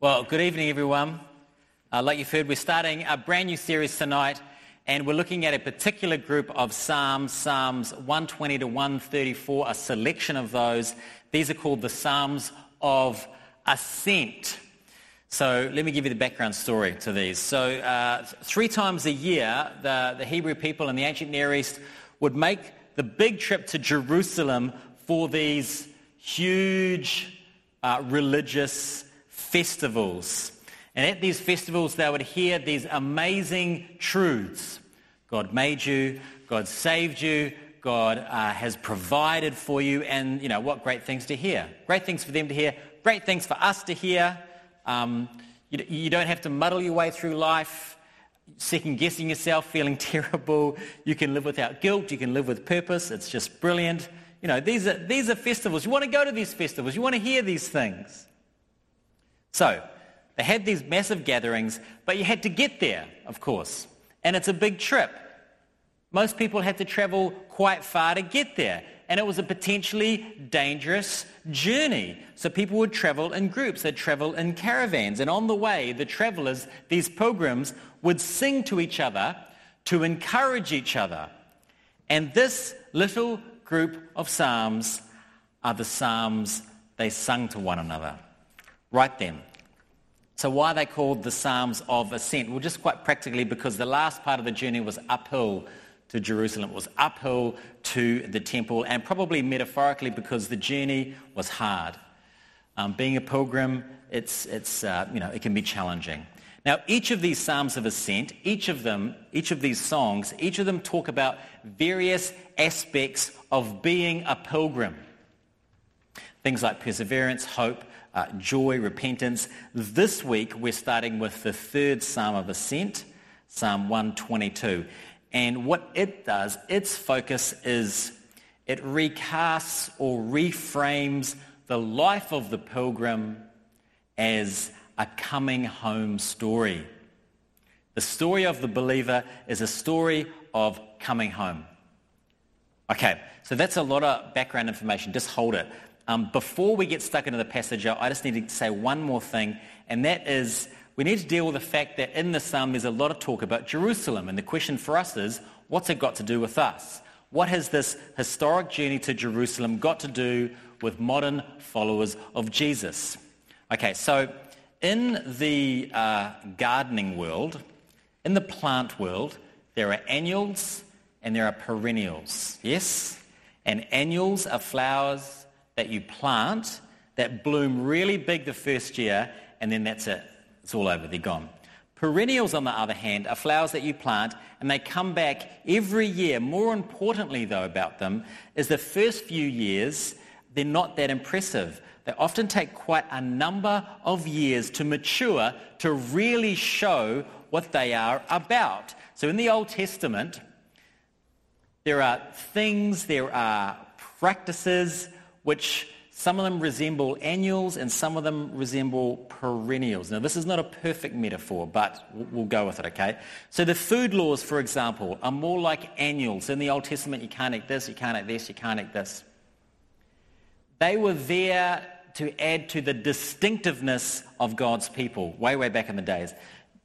Well, good evening, everyone. Uh, like you've heard, we're starting a brand new series tonight, and we're looking at a particular group of Psalms, Psalms 120 to 134, a selection of those. These are called the Psalms of Ascent. So let me give you the background story to these. So uh, three times a year, the, the Hebrew people in the ancient Near East would make the big trip to Jerusalem for these huge uh, religious festivals. And at these festivals, they would hear these amazing truths. God made you, God saved you, God uh, has provided for you, and you know what great things to hear. Great things for them to hear, great things for us to hear. Um, you, you don't have to muddle your way through life, second guessing yourself, feeling terrible. You can live without guilt, you can live with purpose. It's just brilliant. You know, these are, these are festivals. You want to go to these festivals, you want to hear these things. So, they had these massive gatherings, but you had to get there, of course. And it's a big trip. Most people had to travel quite far to get there. And it was a potentially dangerous journey. So people would travel in groups, they'd travel in caravans. And on the way, the travelers, these pilgrims, would sing to each other to encourage each other. And this little group of psalms are the psalms they sung to one another. Write them. So why are they called the Psalms of Ascent? Well, just quite practically because the last part of the journey was uphill to Jerusalem. It was uphill to the temple and probably metaphorically because the journey was hard. Um, being a pilgrim, it's, it's, uh, you know, it can be challenging. Now, each of these Psalms of Ascent, each of them, each of these songs, each of them talk about various aspects of being a pilgrim. Things like perseverance, hope, uh, joy, repentance. This week we're starting with the third Psalm of Ascent, Psalm 122. And what it does, its focus is it recasts or reframes the life of the pilgrim as a coming home story. The story of the believer is a story of coming home. Okay, so that's a lot of background information. Just hold it. Um, before we get stuck into the passage, I just need to say one more thing, and that is we need to deal with the fact that in the psalm there's a lot of talk about Jerusalem. And the question for us is, what's it got to do with us? What has this historic journey to Jerusalem got to do with modern followers of Jesus? Okay, so in the uh, gardening world, in the plant world, there are annuals and there are perennials. Yes? And annuals are flowers that you plant that bloom really big the first year, and then that's it. It's all over, they're gone. Perennials, on the other hand, are flowers that you plant and they come back every year. More importantly, though, about them is the first few years, they're not that impressive. They often take quite a number of years to mature to really show what they are about. So in the Old Testament, there are things, there are practices, which some of them resemble annuals and some of them resemble perennials. Now, this is not a perfect metaphor, but we'll go with it, okay? So the food laws, for example, are more like annuals. In the Old Testament, you can't eat this, you can't eat this, you can't eat this. They were there to add to the distinctiveness of God's people, way, way back in the days.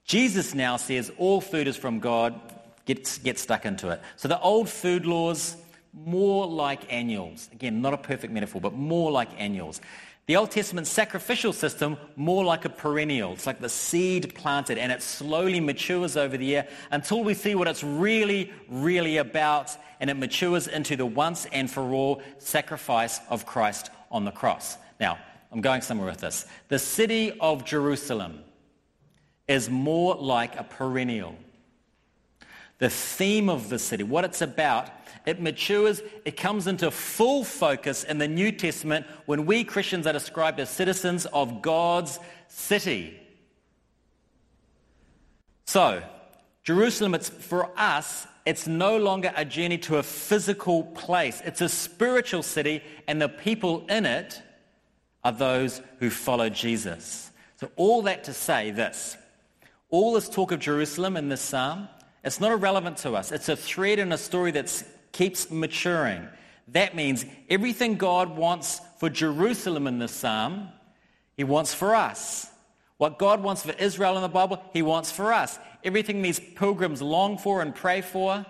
Jesus now says all food is from God, get, get stuck into it. So the old food laws, more like annuals. Again, not a perfect metaphor, but more like annuals. The Old Testament sacrificial system, more like a perennial. It's like the seed planted and it slowly matures over the year until we see what it's really, really about and it matures into the once and for all sacrifice of Christ on the cross. Now, I'm going somewhere with this. The city of Jerusalem is more like a perennial. The theme of the city, what it's about, it matures, it comes into full focus in the New Testament when we Christians are described as citizens of God's city. So, Jerusalem, it's for us, it's no longer a journey to a physical place. It's a spiritual city, and the people in it are those who follow Jesus. So, all that to say this all this talk of Jerusalem in this psalm, it's not irrelevant to us. It's a thread in a story that keeps maturing. That means everything God wants for Jerusalem in this psalm, he wants for us. What God wants for Israel in the Bible, he wants for us. Everything these pilgrims long for and pray for,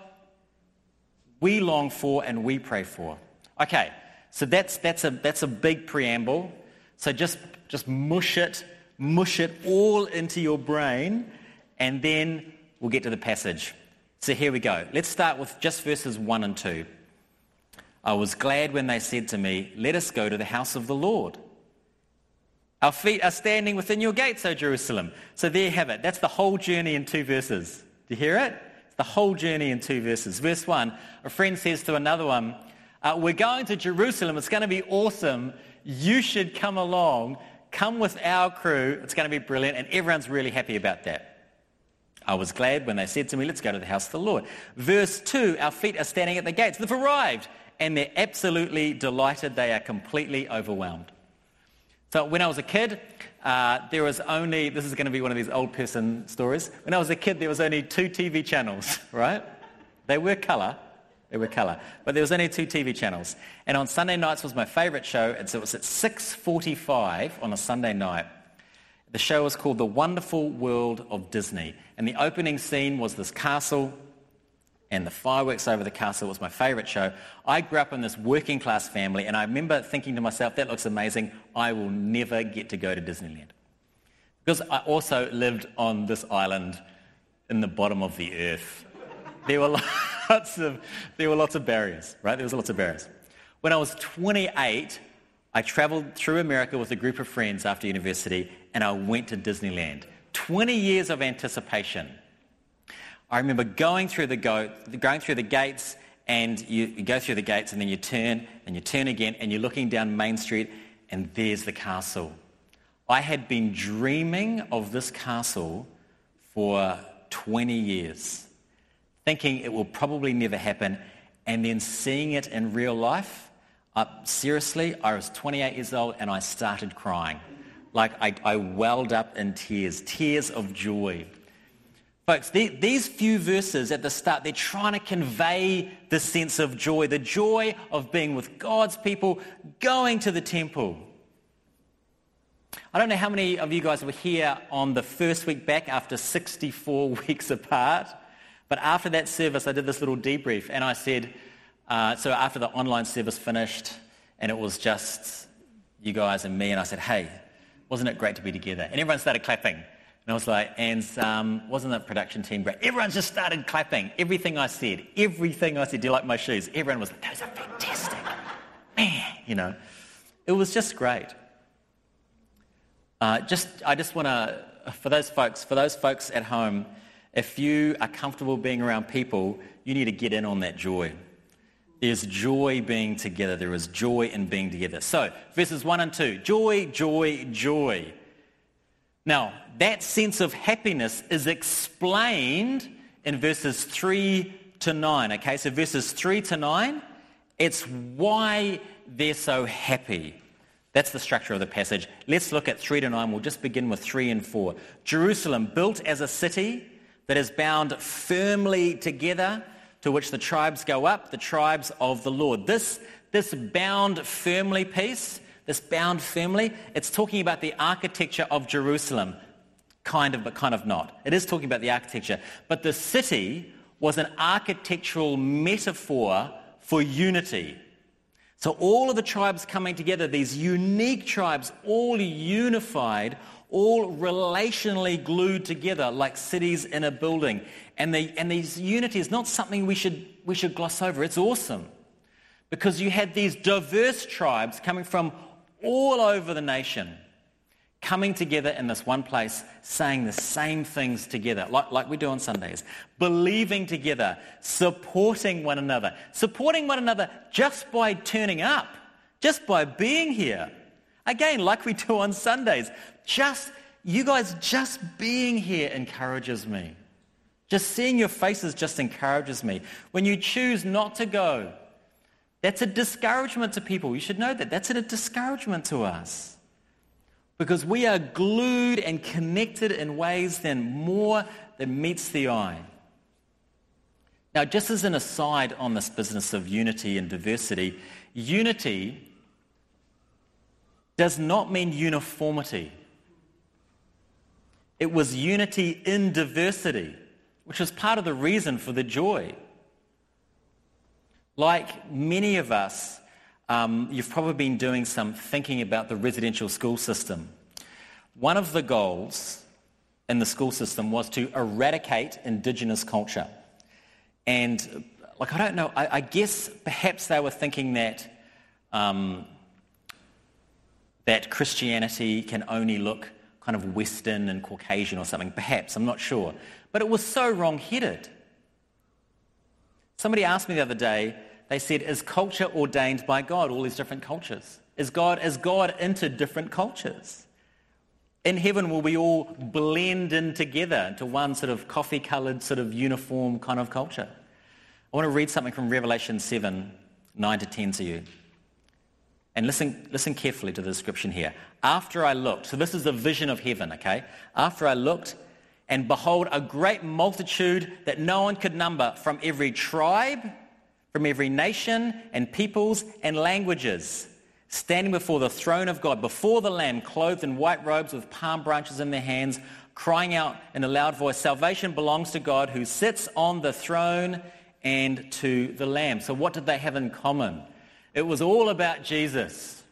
we long for and we pray for. Okay, so that's, that's, a, that's a big preamble. So just, just mush it, mush it all into your brain, and then we'll get to the passage. So here we go. Let's start with just verses 1 and 2. I was glad when they said to me, Let us go to the house of the Lord. Our feet are standing within your gates, O Jerusalem. So there you have it. That's the whole journey in two verses. Do you hear it? It's the whole journey in two verses. Verse 1, a friend says to another one, uh, We're going to Jerusalem. It's going to be awesome. You should come along. Come with our crew. It's going to be brilliant. And everyone's really happy about that. I was glad when they said to me, Let's go to the house of the Lord. Verse 2, our feet are standing at the gates. They've arrived. And they're absolutely delighted. They are completely overwhelmed. So when I was a kid, uh, there was only, this is going to be one of these old person stories. When I was a kid, there was only two TV channels, right? They were colour. They were colour. But there was only two TV channels. And on Sunday nights was my favourite show. And so it was at 6.45 on a Sunday night. The show was called The Wonderful World of Disney. And the opening scene was this castle and the fireworks over the castle was my favourite show. I grew up in this working class family, and I remember thinking to myself, that looks amazing. I will never get to go to Disneyland. Because I also lived on this island in the bottom of the earth. There were lots of, there were lots of barriers, right? There was lots of barriers. When I was 28, I travelled through America with a group of friends after university, and I went to Disneyland. 20 years of anticipation I remember going through the, go, going through the gates and you, you go through the gates and then you turn and you turn again and you're looking down Main Street and there's the castle. I had been dreaming of this castle for 20 years, thinking it will probably never happen, and then seeing it in real life. Uh, seriously, I was 28 years old and I started crying. Like I, I welled up in tears, tears of joy. Folks, these few verses at the start, they're trying to convey the sense of joy, the joy of being with God's people, going to the temple. I don't know how many of you guys were here on the first week back after 64 weeks apart, but after that service, I did this little debrief and I said, uh, so after the online service finished and it was just you guys and me, and I said, hey, wasn't it great to be together? And everyone started clapping. And I was like, and um, wasn't the production team great? Everyone just started clapping. Everything I said, everything I said. Do you like my shoes? Everyone was like, those are fantastic. Man, you know, it was just great. Uh, just, I just want to, for those folks, for those folks at home, if you are comfortable being around people, you need to get in on that joy. There's joy being together. There is joy in being together. So, verses 1 and 2 joy, joy, joy. Now, that sense of happiness is explained in verses 3 to 9. Okay, so verses 3 to 9, it's why they're so happy. That's the structure of the passage. Let's look at 3 to 9. We'll just begin with 3 and 4. Jerusalem, built as a city that is bound firmly together, to which the tribes go up, the tribes of the Lord. This, this bound firmly piece this bound firmly, it's talking about the architecture of Jerusalem. Kind of, but kind of not. It is talking about the architecture. But the city was an architectural metaphor for unity. So all of the tribes coming together, these unique tribes, all unified, all relationally glued together like cities in a building. And, the, and these unity is not something we should, we should gloss over. It's awesome. Because you had these diverse tribes coming from all over the nation coming together in this one place, saying the same things together, like, like we do on Sundays, believing together, supporting one another, supporting one another just by turning up, just by being here. Again, like we do on Sundays, just, you guys just being here encourages me. Just seeing your faces just encourages me. When you choose not to go, that's a discouragement to people. You should know that. That's a discouragement to us. Because we are glued and connected in ways then more than meets the eye. Now, just as an aside on this business of unity and diversity, unity does not mean uniformity. It was unity in diversity, which was part of the reason for the joy. Like many of us, um, you've probably been doing some thinking about the residential school system. One of the goals in the school system was to eradicate Indigenous culture. And, like, I don't know, I, I guess perhaps they were thinking that, um, that Christianity can only look kind of Western and Caucasian or something. Perhaps, I'm not sure. But it was so wrong-headed. Somebody asked me the other day, they said, is culture ordained by God, all these different cultures? Is God, is God into different cultures? In heaven, will we all blend in together into one sort of coffee-coloured, sort of uniform kind of culture? I want to read something from Revelation 7, 9 to 10 to you. And listen, listen carefully to the description here. After I looked, so this is a vision of heaven, okay? After I looked, and behold, a great multitude that no one could number from every tribe, from every nation and peoples and languages, standing before the throne of God, before the Lamb, clothed in white robes with palm branches in their hands, crying out in a loud voice, Salvation belongs to God who sits on the throne and to the Lamb. So, what did they have in common? It was all about Jesus.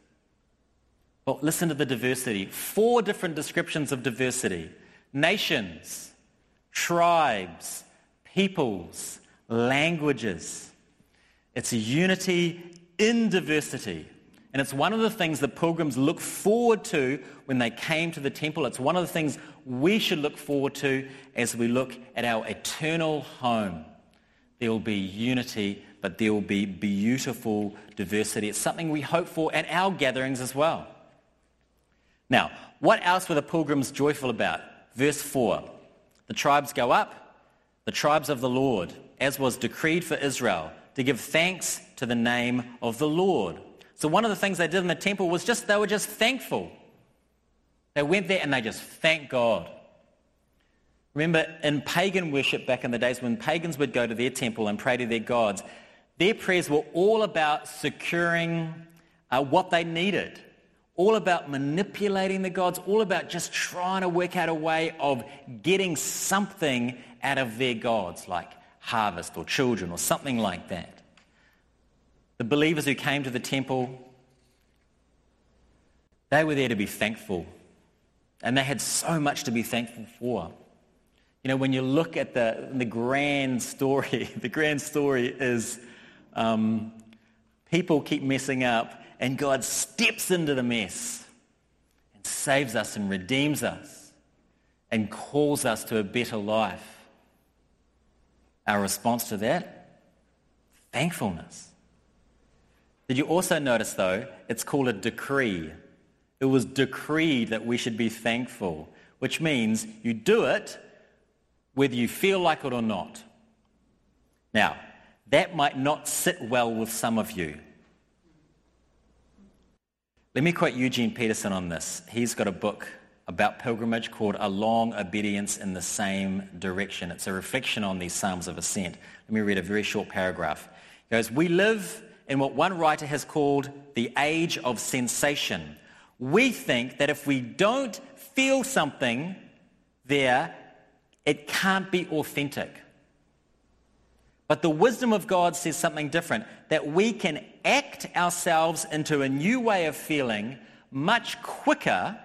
But listen to the diversity. Four different descriptions of diversity nations, tribes, peoples, languages. It's a unity in diversity. And it's one of the things the pilgrims look forward to when they came to the temple. It's one of the things we should look forward to as we look at our eternal home. There will be unity, but there will be beautiful diversity. It's something we hope for at our gatherings as well. Now, what else were the pilgrims joyful about? Verse 4 The tribes go up, the tribes of the Lord, as was decreed for Israel, to give thanks to the name of the Lord. So, one of the things they did in the temple was just, they were just thankful. They went there and they just thanked God. Remember, in pagan worship back in the days when pagans would go to their temple and pray to their gods, their prayers were all about securing uh, what they needed all about manipulating the gods, all about just trying to work out a way of getting something out of their gods, like harvest or children or something like that. The believers who came to the temple, they were there to be thankful. And they had so much to be thankful for. You know, when you look at the, the grand story, the grand story is um, people keep messing up and God steps into the mess and saves us and redeems us and calls us to a better life. Our response to that? Thankfulness. Did you also notice, though, it's called a decree? It was decreed that we should be thankful, which means you do it whether you feel like it or not. Now, that might not sit well with some of you. Let me quote Eugene Peterson on this. He's got a book about pilgrimage called A Long Obedience in the Same Direction. It's a reflection on these Psalms of Ascent. Let me read a very short paragraph. He goes, We live in what one writer has called the age of sensation. We think that if we don't feel something there, it can't be authentic. But the wisdom of God says something different, that we can act ourselves into a new way of feeling much quicker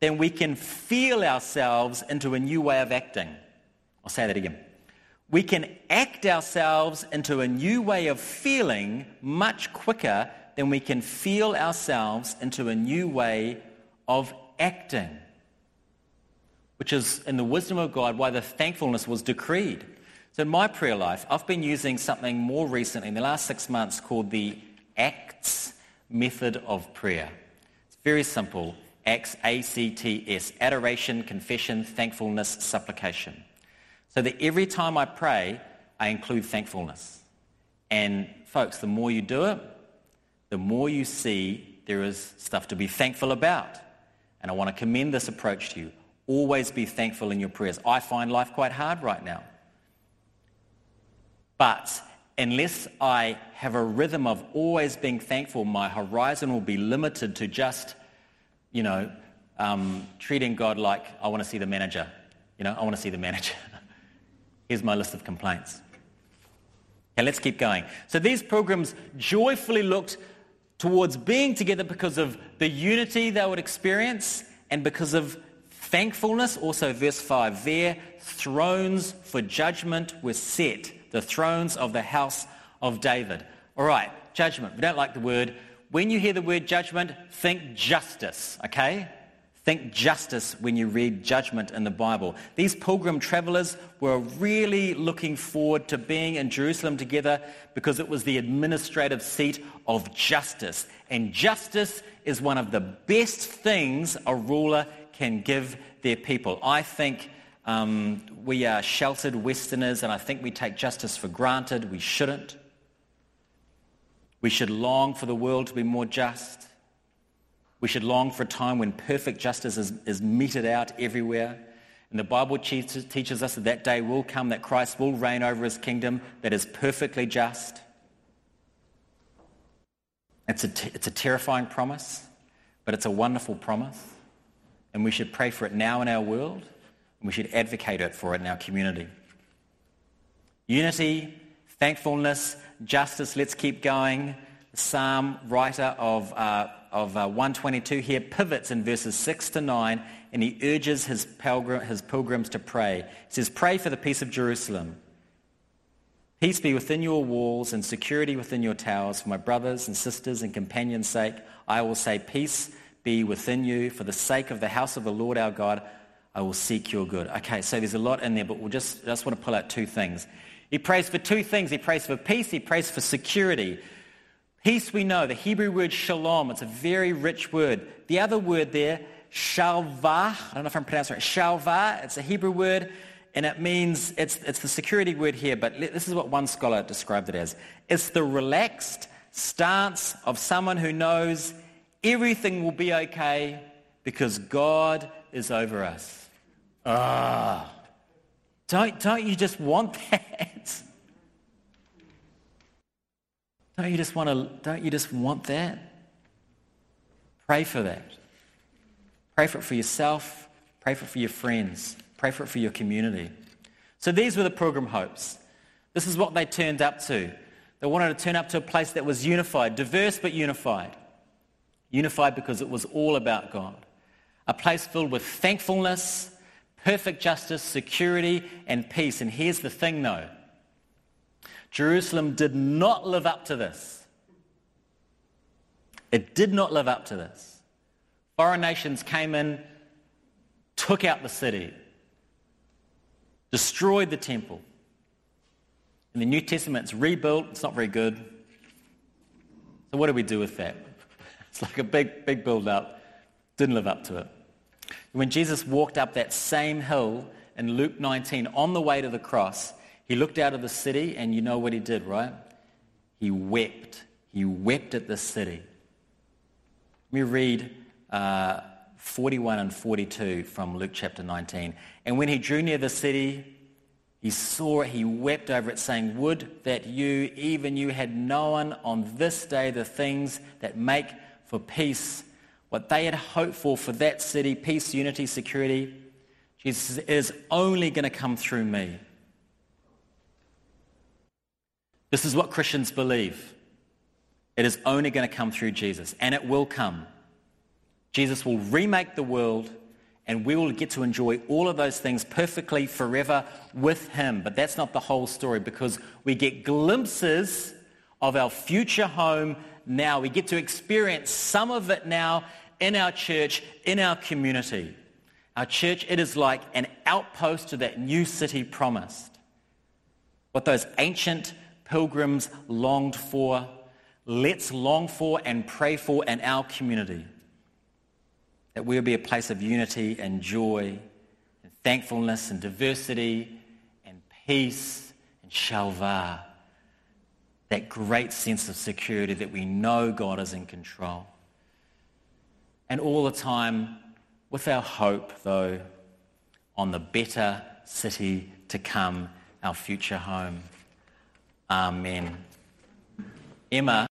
than we can feel ourselves into a new way of acting. I'll say that again. We can act ourselves into a new way of feeling much quicker than we can feel ourselves into a new way of acting. Which is, in the wisdom of God, why the thankfulness was decreed. So in my prayer life, I've been using something more recently in the last six months called the ACTS method of prayer. It's very simple. ACTS, A-C-T-S, adoration, confession, thankfulness, supplication. So that every time I pray, I include thankfulness. And folks, the more you do it, the more you see there is stuff to be thankful about. And I want to commend this approach to you. Always be thankful in your prayers. I find life quite hard right now. But unless I have a rhythm of always being thankful, my horizon will be limited to just, you know, um, treating God like, I want to see the manager. You know, I want to see the manager. Here's my list of complaints. Okay, let's keep going. So these pilgrims joyfully looked towards being together because of the unity they would experience and because of thankfulness. Also, verse 5 there, thrones for judgment were set, the thrones of the house of David. All right, judgment. We don't like the word. When you hear the word judgment, think justice, okay? Think justice when you read judgment in the Bible. These pilgrim travelers were really looking forward to being in Jerusalem together because it was the administrative seat of justice. And justice is one of the best things a ruler can give their people. I think um, we are sheltered Westerners and I think we take justice for granted. We shouldn't. We should long for the world to be more just. We should long for a time when perfect justice is, is meted out everywhere. And the Bible teaches, us that that day will come, that Christ will reign over his kingdom that is perfectly just. It's a, t- it's a terrifying promise, but it's a wonderful promise. And we should pray for it now in our world, and we should advocate it for it in our community. Unity, thankfulness, justice, let's keep going. The psalm writer of uh, of uh, 122 here pivots in verses 6 to 9 and he urges his, pilgrim, his pilgrims to pray. He says, Pray for the peace of Jerusalem. Peace be within your walls and security within your towers. For my brothers and sisters and companions' sake, I will say, Peace be within you. For the sake of the house of the Lord our God, I will seek your good. Okay, so there's a lot in there, but we'll just, just want to pull out two things. He prays for two things. He prays for peace, he prays for security. Peace we know, the Hebrew word shalom, it's a very rich word. The other word there, shalva, I don't know if I'm pronouncing it right, shalva, it's a Hebrew word and it means, it's, it's the security word here, but this is what one scholar described it as. It's the relaxed stance of someone who knows everything will be okay because God is over us. Ah, don't, don't you just want that? Don't you just want to, don't you just want that? Pray for that. Pray for it for yourself. Pray for it for your friends. Pray for it for your community. So these were the Pilgrim Hopes. This is what they turned up to. They wanted to turn up to a place that was unified, diverse but unified. Unified because it was all about God. A place filled with thankfulness, perfect justice, security, and peace. And here's the thing though Jerusalem did not live up to this. It did not live up to this. Foreign nations came in, took out the city, destroyed the temple. In the New Testament, it's rebuilt. It's not very good. So, what do we do with that? It's like a big, big build up. Didn't live up to it. When Jesus walked up that same hill in Luke 19 on the way to the cross, he looked out of the city, and you know what he did, right? He wept. He wept at the city. Me read uh, 41 and 42 from Luke chapter 19. And when he drew near the city, he saw it, he wept over it, saying, Would that you, even you, had known on this day the things that make for peace, what they had hoped for for that city, peace, unity, security. Jesus is only going to come through me. This is what Christians believe. It is only going to come through Jesus, and it will come. Jesus will remake the world, and we will get to enjoy all of those things perfectly forever with him. But that's not the whole story because we get glimpses of our future home now. We get to experience some of it now in our church, in our community. Our church, it is like an outpost to that new city promised. What those ancient pilgrims longed for. Let's long for and pray for in our community. That we'll be a place of unity and joy and thankfulness and diversity and peace and shalva. That great sense of security that we know God is in control. And all the time with our hope, though, on the better city to come, our future home. Amen. Emma